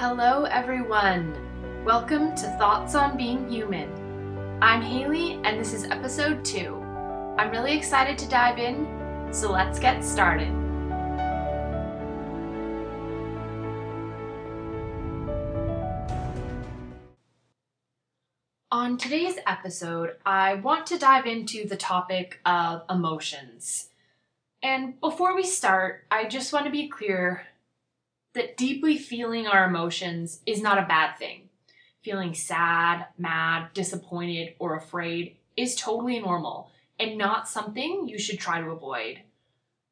Hello, everyone. Welcome to Thoughts on Being Human. I'm Haley, and this is episode two. I'm really excited to dive in, so let's get started. On today's episode, I want to dive into the topic of emotions. And before we start, I just want to be clear that deeply feeling our emotions is not a bad thing. Feeling sad, mad, disappointed, or afraid is totally normal and not something you should try to avoid.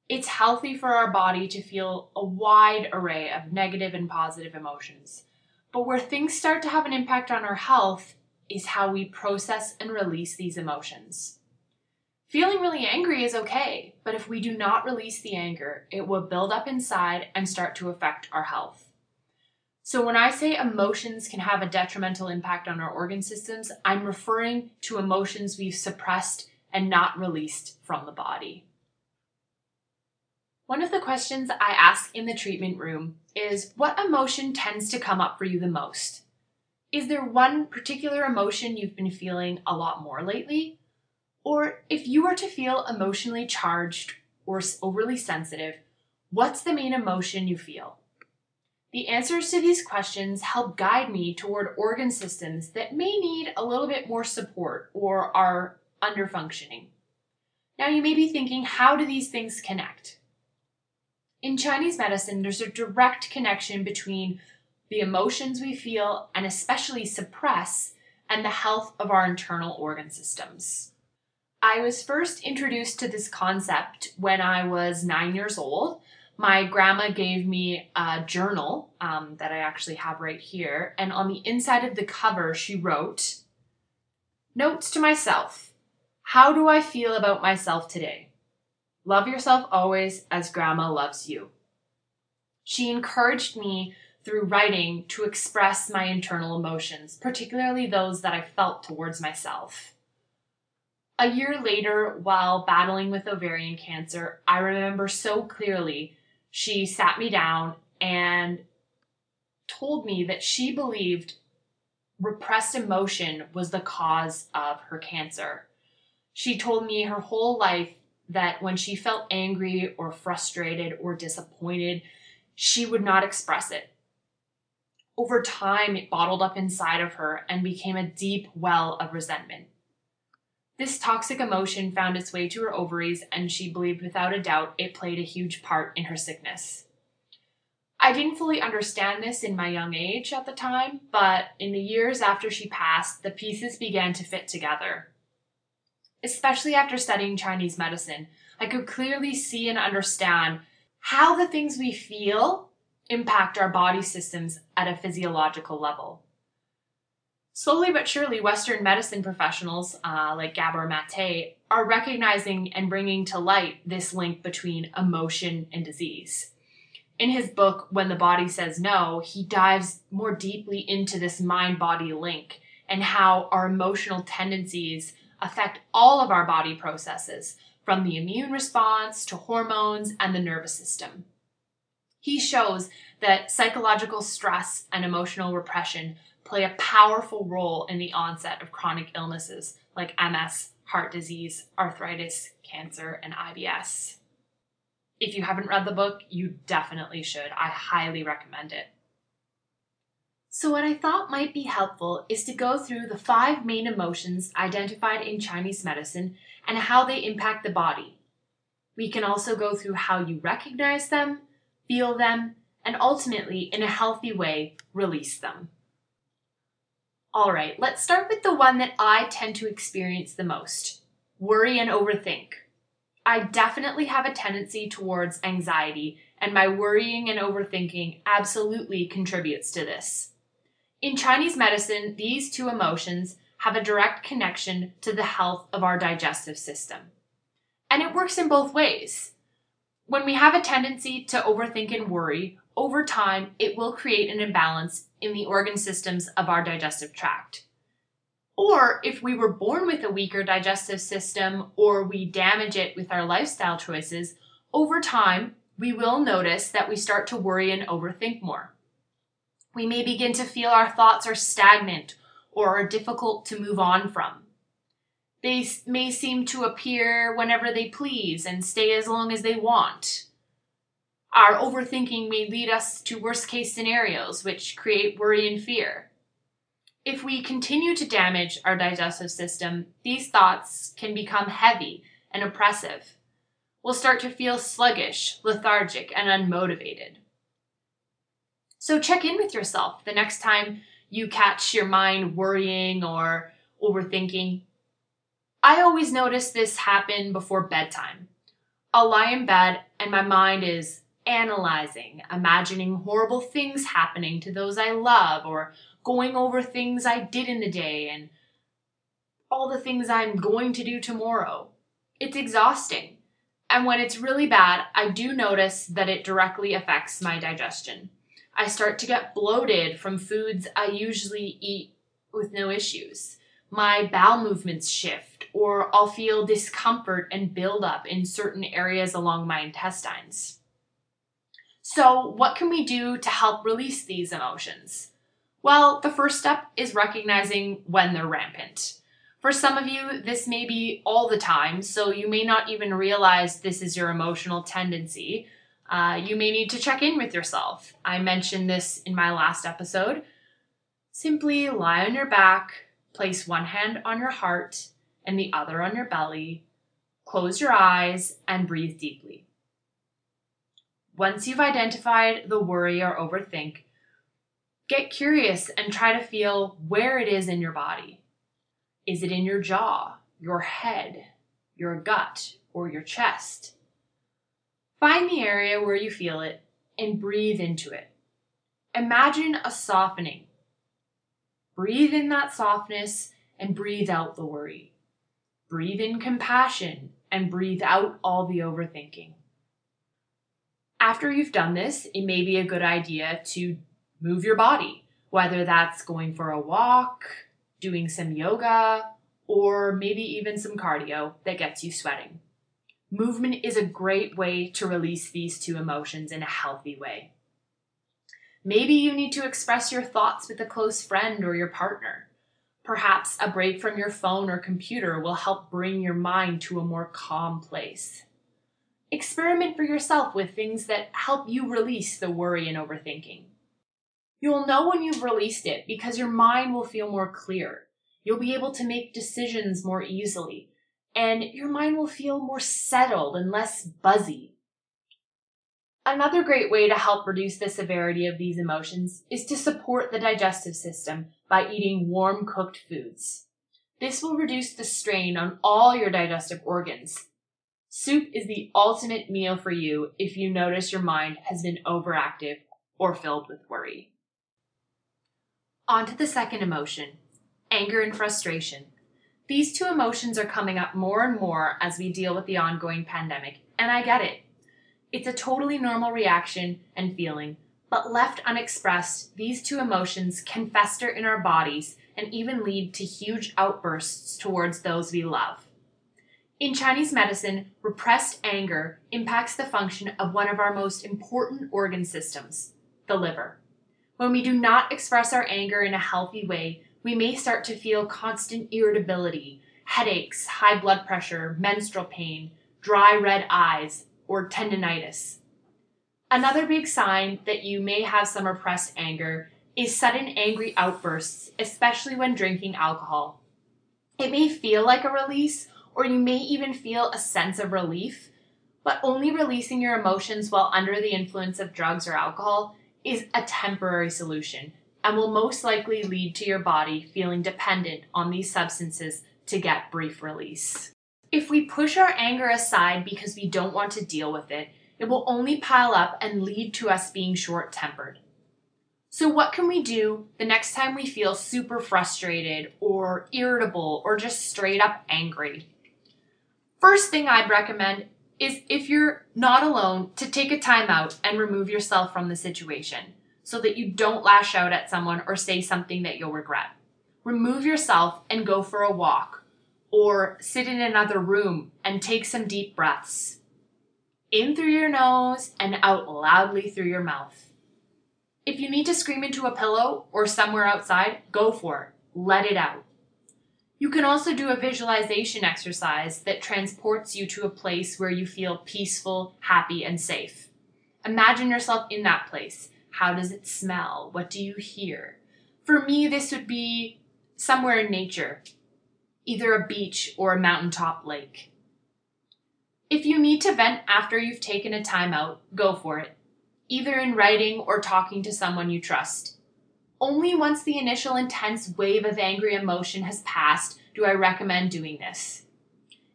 It's healthy for our body to feel a wide array of negative and positive emotions. But where things start to have an impact on our health is how we process and release these emotions. Feeling really angry is okay, but if we do not release the anger, it will build up inside and start to affect our health. So, when I say emotions can have a detrimental impact on our organ systems, I'm referring to emotions we've suppressed and not released from the body. One of the questions I ask in the treatment room is what emotion tends to come up for you the most? Is there one particular emotion you've been feeling a lot more lately? Or if you were to feel emotionally charged or overly sensitive, what's the main emotion you feel? The answers to these questions help guide me toward organ systems that may need a little bit more support or are underfunctioning. Now, you may be thinking, how do these things connect? In Chinese medicine, there's a direct connection between the emotions we feel and especially suppress and the health of our internal organ systems. I was first introduced to this concept when I was nine years old. My grandma gave me a journal um, that I actually have right here, and on the inside of the cover, she wrote Notes to myself How do I feel about myself today? Love yourself always as grandma loves you. She encouraged me through writing to express my internal emotions, particularly those that I felt towards myself. A year later, while battling with ovarian cancer, I remember so clearly she sat me down and told me that she believed repressed emotion was the cause of her cancer. She told me her whole life that when she felt angry or frustrated or disappointed, she would not express it. Over time, it bottled up inside of her and became a deep well of resentment. This toxic emotion found its way to her ovaries, and she believed without a doubt it played a huge part in her sickness. I didn't fully understand this in my young age at the time, but in the years after she passed, the pieces began to fit together. Especially after studying Chinese medicine, I could clearly see and understand how the things we feel impact our body systems at a physiological level. Slowly but surely, Western medicine professionals uh, like Gabor Mate are recognizing and bringing to light this link between emotion and disease. In his book, When the Body Says No, he dives more deeply into this mind body link and how our emotional tendencies affect all of our body processes, from the immune response to hormones and the nervous system. He shows that psychological stress and emotional repression play a powerful role in the onset of chronic illnesses like MS, heart disease, arthritis, cancer, and IBS. If you haven't read the book, you definitely should. I highly recommend it. So, what I thought might be helpful is to go through the five main emotions identified in Chinese medicine and how they impact the body. We can also go through how you recognize them, feel them, and ultimately, in a healthy way, release them. All right, let's start with the one that I tend to experience the most worry and overthink. I definitely have a tendency towards anxiety, and my worrying and overthinking absolutely contributes to this. In Chinese medicine, these two emotions have a direct connection to the health of our digestive system. And it works in both ways. When we have a tendency to overthink and worry, over time, it will create an imbalance in the organ systems of our digestive tract. Or if we were born with a weaker digestive system or we damage it with our lifestyle choices, over time, we will notice that we start to worry and overthink more. We may begin to feel our thoughts are stagnant or are difficult to move on from. They may seem to appear whenever they please and stay as long as they want. Our overthinking may lead us to worst case scenarios, which create worry and fear. If we continue to damage our digestive system, these thoughts can become heavy and oppressive. We'll start to feel sluggish, lethargic, and unmotivated. So check in with yourself the next time you catch your mind worrying or overthinking. I always notice this happen before bedtime. I'll lie in bed and my mind is analyzing, imagining horrible things happening to those I love, or going over things I did in the day and all the things I'm going to do tomorrow. It's exhausting. And when it's really bad, I do notice that it directly affects my digestion. I start to get bloated from foods I usually eat with no issues. My bowel movements shift, or I'll feel discomfort and buildup in certain areas along my intestines. So, what can we do to help release these emotions? Well, the first step is recognizing when they're rampant. For some of you, this may be all the time, so you may not even realize this is your emotional tendency. Uh, you may need to check in with yourself. I mentioned this in my last episode. Simply lie on your back, place one hand on your heart and the other on your belly, close your eyes, and breathe deeply. Once you've identified the worry or overthink, get curious and try to feel where it is in your body. Is it in your jaw, your head, your gut, or your chest? Find the area where you feel it and breathe into it. Imagine a softening. Breathe in that softness and breathe out the worry. Breathe in compassion and breathe out all the overthinking. After you've done this, it may be a good idea to move your body, whether that's going for a walk, doing some yoga, or maybe even some cardio that gets you sweating. Movement is a great way to release these two emotions in a healthy way. Maybe you need to express your thoughts with a close friend or your partner. Perhaps a break from your phone or computer will help bring your mind to a more calm place. Experiment for yourself with things that help you release the worry and overthinking. You'll know when you've released it because your mind will feel more clear. You'll be able to make decisions more easily and your mind will feel more settled and less buzzy. Another great way to help reduce the severity of these emotions is to support the digestive system by eating warm cooked foods. This will reduce the strain on all your digestive organs. Soup is the ultimate meal for you if you notice your mind has been overactive or filled with worry. On to the second emotion anger and frustration. These two emotions are coming up more and more as we deal with the ongoing pandemic, and I get it. It's a totally normal reaction and feeling, but left unexpressed, these two emotions can fester in our bodies and even lead to huge outbursts towards those we love. In Chinese medicine, repressed anger impacts the function of one of our most important organ systems, the liver. When we do not express our anger in a healthy way, we may start to feel constant irritability, headaches, high blood pressure, menstrual pain, dry red eyes, or tendonitis. Another big sign that you may have some repressed anger is sudden angry outbursts, especially when drinking alcohol. It may feel like a release, or you may even feel a sense of relief, but only releasing your emotions while under the influence of drugs or alcohol is a temporary solution and will most likely lead to your body feeling dependent on these substances to get brief release. If we push our anger aside because we don't want to deal with it, it will only pile up and lead to us being short tempered. So, what can we do the next time we feel super frustrated or irritable or just straight up angry? First thing I'd recommend is if you're not alone, to take a time out and remove yourself from the situation so that you don't lash out at someone or say something that you'll regret. Remove yourself and go for a walk, or sit in another room and take some deep breaths. In through your nose and out loudly through your mouth. If you need to scream into a pillow or somewhere outside, go for it. Let it out. You can also do a visualization exercise that transports you to a place where you feel peaceful, happy, and safe. Imagine yourself in that place. How does it smell? What do you hear? For me, this would be somewhere in nature, either a beach or a mountaintop lake. If you need to vent after you've taken a time out, go for it, either in writing or talking to someone you trust. Only once the initial intense wave of angry emotion has passed do I recommend doing this.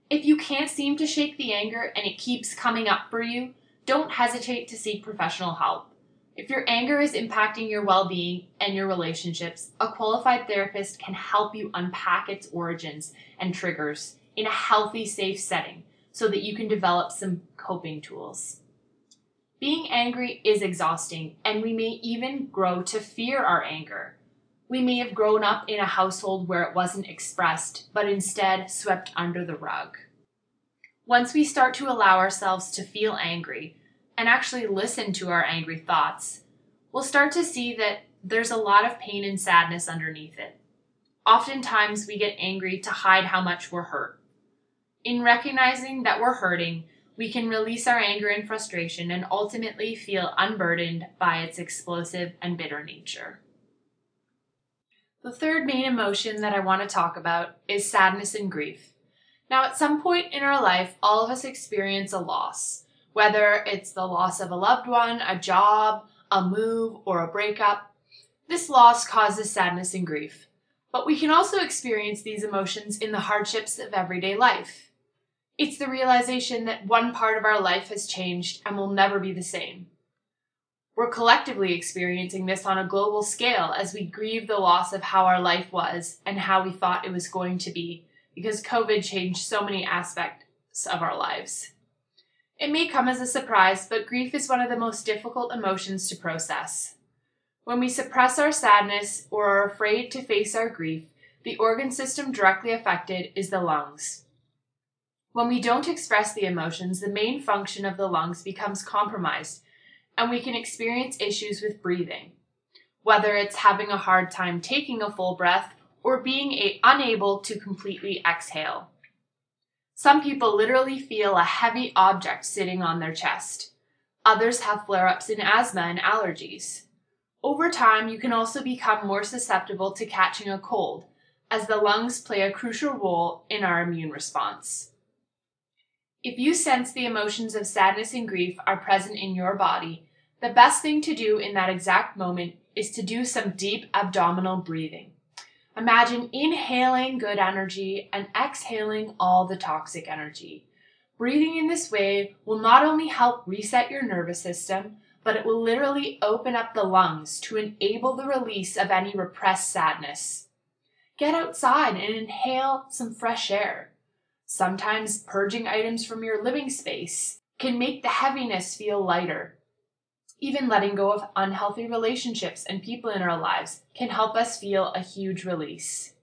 If you can't seem to shake the anger and it keeps coming up for you, don't hesitate to seek professional help. If your anger is impacting your well being and your relationships, a qualified therapist can help you unpack its origins and triggers in a healthy, safe setting so that you can develop some coping tools. Being angry is exhausting, and we may even grow to fear our anger. We may have grown up in a household where it wasn't expressed, but instead swept under the rug. Once we start to allow ourselves to feel angry and actually listen to our angry thoughts, we'll start to see that there's a lot of pain and sadness underneath it. Oftentimes, we get angry to hide how much we're hurt. In recognizing that we're hurting, we can release our anger and frustration and ultimately feel unburdened by its explosive and bitter nature. The third main emotion that I want to talk about is sadness and grief. Now, at some point in our life, all of us experience a loss, whether it's the loss of a loved one, a job, a move, or a breakup. This loss causes sadness and grief. But we can also experience these emotions in the hardships of everyday life. It's the realization that one part of our life has changed and will never be the same. We're collectively experiencing this on a global scale as we grieve the loss of how our life was and how we thought it was going to be because COVID changed so many aspects of our lives. It may come as a surprise, but grief is one of the most difficult emotions to process. When we suppress our sadness or are afraid to face our grief, the organ system directly affected is the lungs. When we don't express the emotions, the main function of the lungs becomes compromised, and we can experience issues with breathing, whether it's having a hard time taking a full breath or being a- unable to completely exhale. Some people literally feel a heavy object sitting on their chest. Others have flare ups in asthma and allergies. Over time, you can also become more susceptible to catching a cold, as the lungs play a crucial role in our immune response. If you sense the emotions of sadness and grief are present in your body, the best thing to do in that exact moment is to do some deep abdominal breathing. Imagine inhaling good energy and exhaling all the toxic energy. Breathing in this way will not only help reset your nervous system, but it will literally open up the lungs to enable the release of any repressed sadness. Get outside and inhale some fresh air. Sometimes purging items from your living space can make the heaviness feel lighter. Even letting go of unhealthy relationships and people in our lives can help us feel a huge release.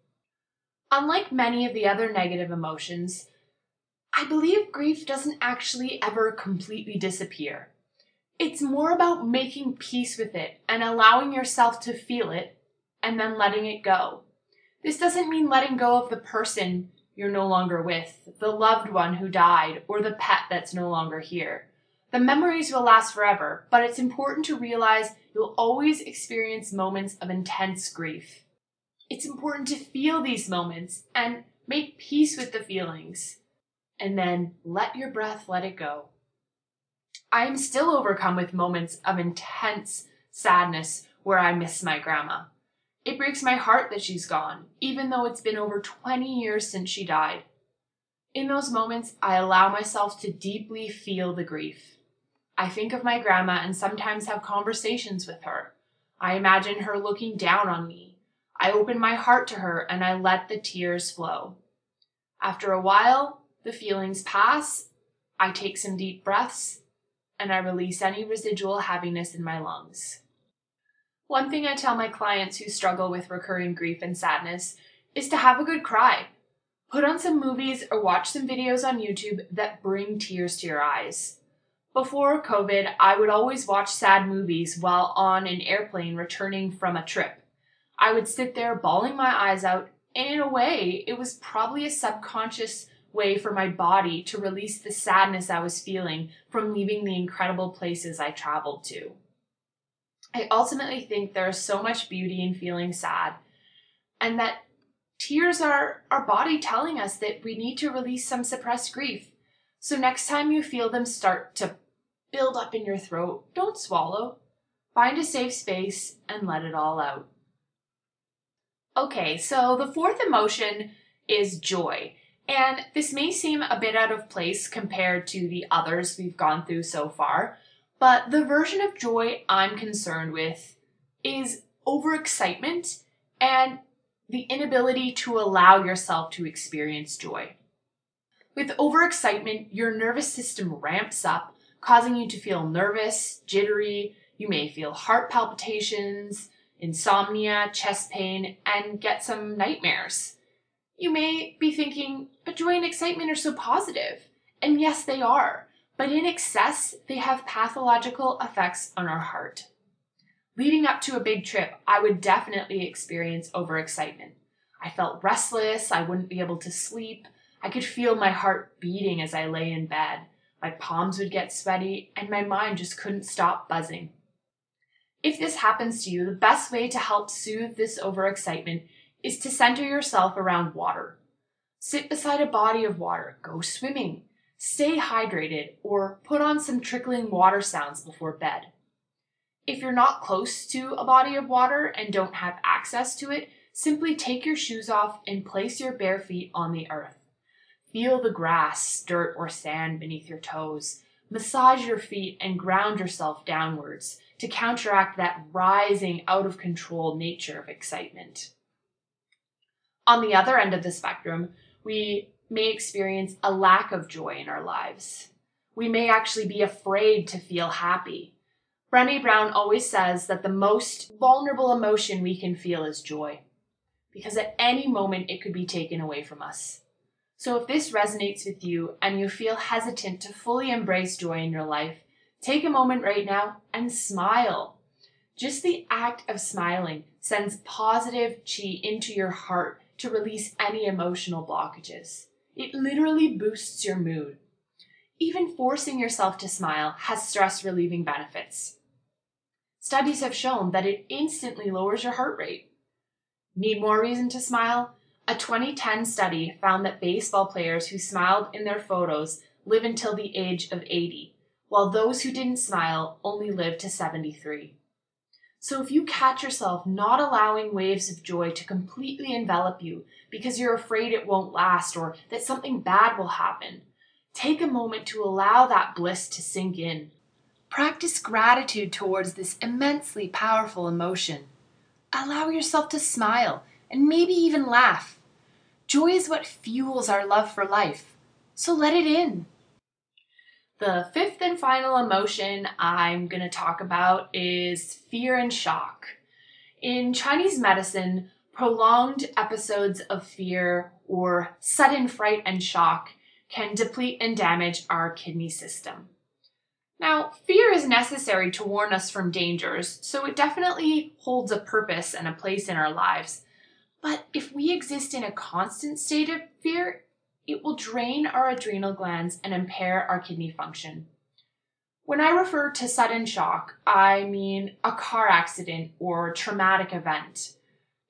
Unlike many of the other negative emotions, I believe grief doesn't actually ever completely disappear. It's more about making peace with it and allowing yourself to feel it and then letting it go. This doesn't mean letting go of the person you're no longer with, the loved one who died, or the pet that's no longer here. The memories will last forever, but it's important to realize you'll always experience moments of intense grief. It's important to feel these moments and make peace with the feelings, and then let your breath let it go. I am still overcome with moments of intense sadness where I miss my grandma. It breaks my heart that she's gone, even though it's been over 20 years since she died. In those moments, I allow myself to deeply feel the grief. I think of my grandma and sometimes have conversations with her. I imagine her looking down on me. I open my heart to her and I let the tears flow. After a while, the feelings pass. I take some deep breaths and I release any residual heaviness in my lungs. One thing I tell my clients who struggle with recurring grief and sadness is to have a good cry. Put on some movies or watch some videos on YouTube that bring tears to your eyes. Before COVID, I would always watch sad movies while on an airplane returning from a trip. I would sit there bawling my eyes out, and in a way, it was probably a subconscious way for my body to release the sadness I was feeling from leaving the incredible places I traveled to. I ultimately think there is so much beauty in feeling sad, and that tears are our body telling us that we need to release some suppressed grief. So next time you feel them start to build up in your throat, don't swallow. Find a safe space and let it all out. Okay, so the fourth emotion is joy. And this may seem a bit out of place compared to the others we've gone through so far, but the version of joy I'm concerned with is overexcitement and the inability to allow yourself to experience joy. With overexcitement, your nervous system ramps up, causing you to feel nervous, jittery. You may feel heart palpitations, insomnia, chest pain, and get some nightmares. You may be thinking, but joy and excitement are so positive. And yes, they are. But in excess, they have pathological effects on our heart. Leading up to a big trip, I would definitely experience overexcitement. I felt restless, I wouldn't be able to sleep, I could feel my heart beating as I lay in bed. My palms would get sweaty, and my mind just couldn't stop buzzing. If this happens to you, the best way to help soothe this overexcitement is to center yourself around water. Sit beside a body of water, go swimming, stay hydrated, or put on some trickling water sounds before bed. If you're not close to a body of water and don't have access to it, simply take your shoes off and place your bare feet on the earth. Feel the grass, dirt, or sand beneath your toes. Massage your feet and ground yourself downwards to counteract that rising, out of control nature of excitement. On the other end of the spectrum, we may experience a lack of joy in our lives. We may actually be afraid to feel happy. Brene Brown always says that the most vulnerable emotion we can feel is joy, because at any moment it could be taken away from us. So if this resonates with you and you feel hesitant to fully embrace joy in your life, take a moment right now and smile. Just the act of smiling sends positive chi into your heart to release any emotional blockages. It literally boosts your mood. Even forcing yourself to smile has stress relieving benefits. Studies have shown that it instantly lowers your heart rate. Need more reason to smile? A 2010 study found that baseball players who smiled in their photos live until the age of 80, while those who didn't smile only live to 73. So if you catch yourself not allowing waves of joy to completely envelop you because you're afraid it won't last or that something bad will happen, take a moment to allow that bliss to sink in. Practice gratitude towards this immensely powerful emotion. Allow yourself to smile and maybe even laugh. Joy is what fuels our love for life, so let it in. The fifth and final emotion I'm going to talk about is fear and shock. In Chinese medicine, prolonged episodes of fear or sudden fright and shock can deplete and damage our kidney system. Now, fear is necessary to warn us from dangers, so it definitely holds a purpose and a place in our lives. But if we exist in a constant state of fear, it will drain our adrenal glands and impair our kidney function. When I refer to sudden shock, I mean a car accident or traumatic event.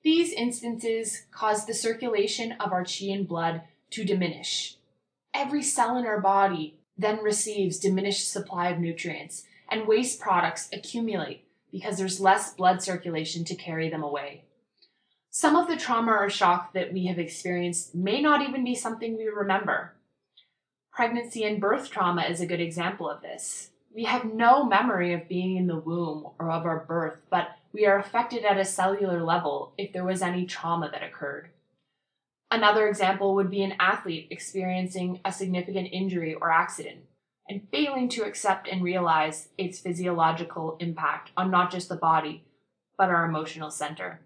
These instances cause the circulation of our chi and blood to diminish. Every cell in our body then receives diminished supply of nutrients, and waste products accumulate because there's less blood circulation to carry them away. Some of the trauma or shock that we have experienced may not even be something we remember. Pregnancy and birth trauma is a good example of this. We have no memory of being in the womb or of our birth, but we are affected at a cellular level if there was any trauma that occurred. Another example would be an athlete experiencing a significant injury or accident and failing to accept and realize its physiological impact on not just the body, but our emotional center.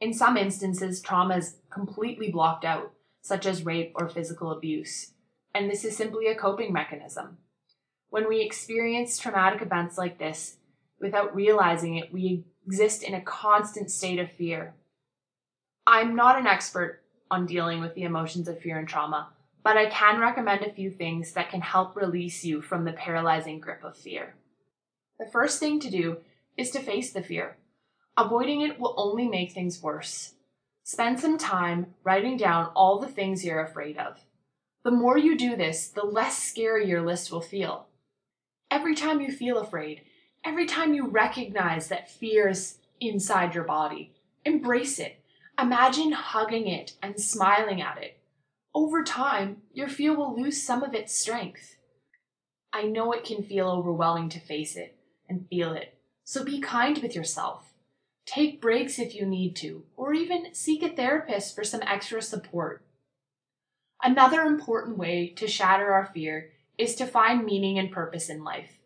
In some instances, trauma is completely blocked out, such as rape or physical abuse, and this is simply a coping mechanism. When we experience traumatic events like this, without realizing it, we exist in a constant state of fear. I'm not an expert on dealing with the emotions of fear and trauma, but I can recommend a few things that can help release you from the paralyzing grip of fear. The first thing to do is to face the fear. Avoiding it will only make things worse. Spend some time writing down all the things you're afraid of. The more you do this, the less scary your list will feel. Every time you feel afraid, every time you recognize that fear is inside your body, embrace it. Imagine hugging it and smiling at it. Over time, your fear will lose some of its strength. I know it can feel overwhelming to face it and feel it, so be kind with yourself. Take breaks if you need to, or even seek a therapist for some extra support. Another important way to shatter our fear is to find meaning and purpose in life.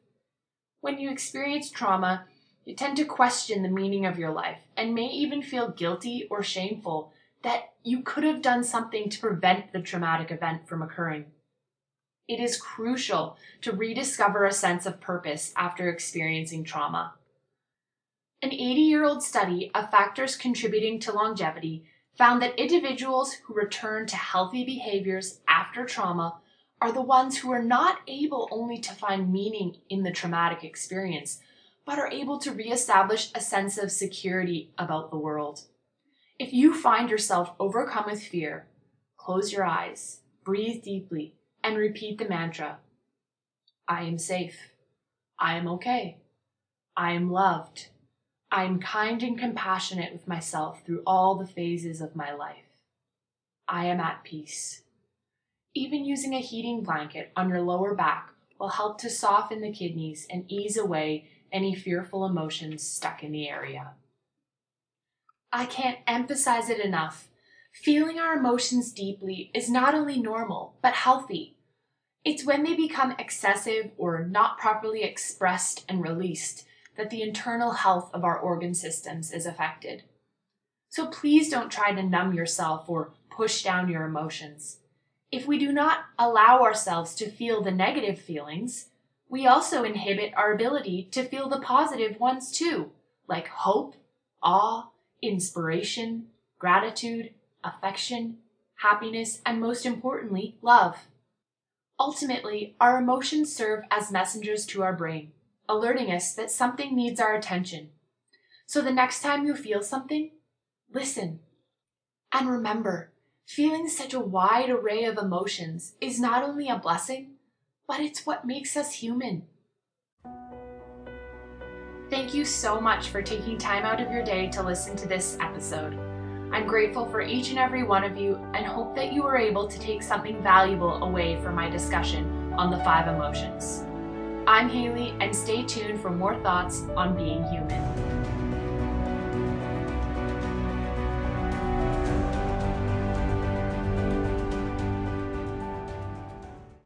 When you experience trauma, you tend to question the meaning of your life and may even feel guilty or shameful that you could have done something to prevent the traumatic event from occurring. It is crucial to rediscover a sense of purpose after experiencing trauma. An 80 year old study of factors contributing to longevity found that individuals who return to healthy behaviors after trauma are the ones who are not able only to find meaning in the traumatic experience, but are able to reestablish a sense of security about the world. If you find yourself overcome with fear, close your eyes, breathe deeply, and repeat the mantra I am safe. I am okay. I am loved. I am kind and compassionate with myself through all the phases of my life. I am at peace. Even using a heating blanket on your lower back will help to soften the kidneys and ease away any fearful emotions stuck in the area. I can't emphasize it enough. Feeling our emotions deeply is not only normal, but healthy. It's when they become excessive or not properly expressed and released that the internal health of our organ systems is affected. So please don't try to numb yourself or push down your emotions. If we do not allow ourselves to feel the negative feelings, we also inhibit our ability to feel the positive ones too, like hope, awe, inspiration, gratitude, affection, happiness, and most importantly, love. Ultimately, our emotions serve as messengers to our brain alerting us that something needs our attention. So the next time you feel something, listen. And remember, feeling such a wide array of emotions is not only a blessing, but it's what makes us human. Thank you so much for taking time out of your day to listen to this episode. I'm grateful for each and every one of you and hope that you were able to take something valuable away from my discussion on the five emotions. I'm Haley, and stay tuned for more thoughts on being human.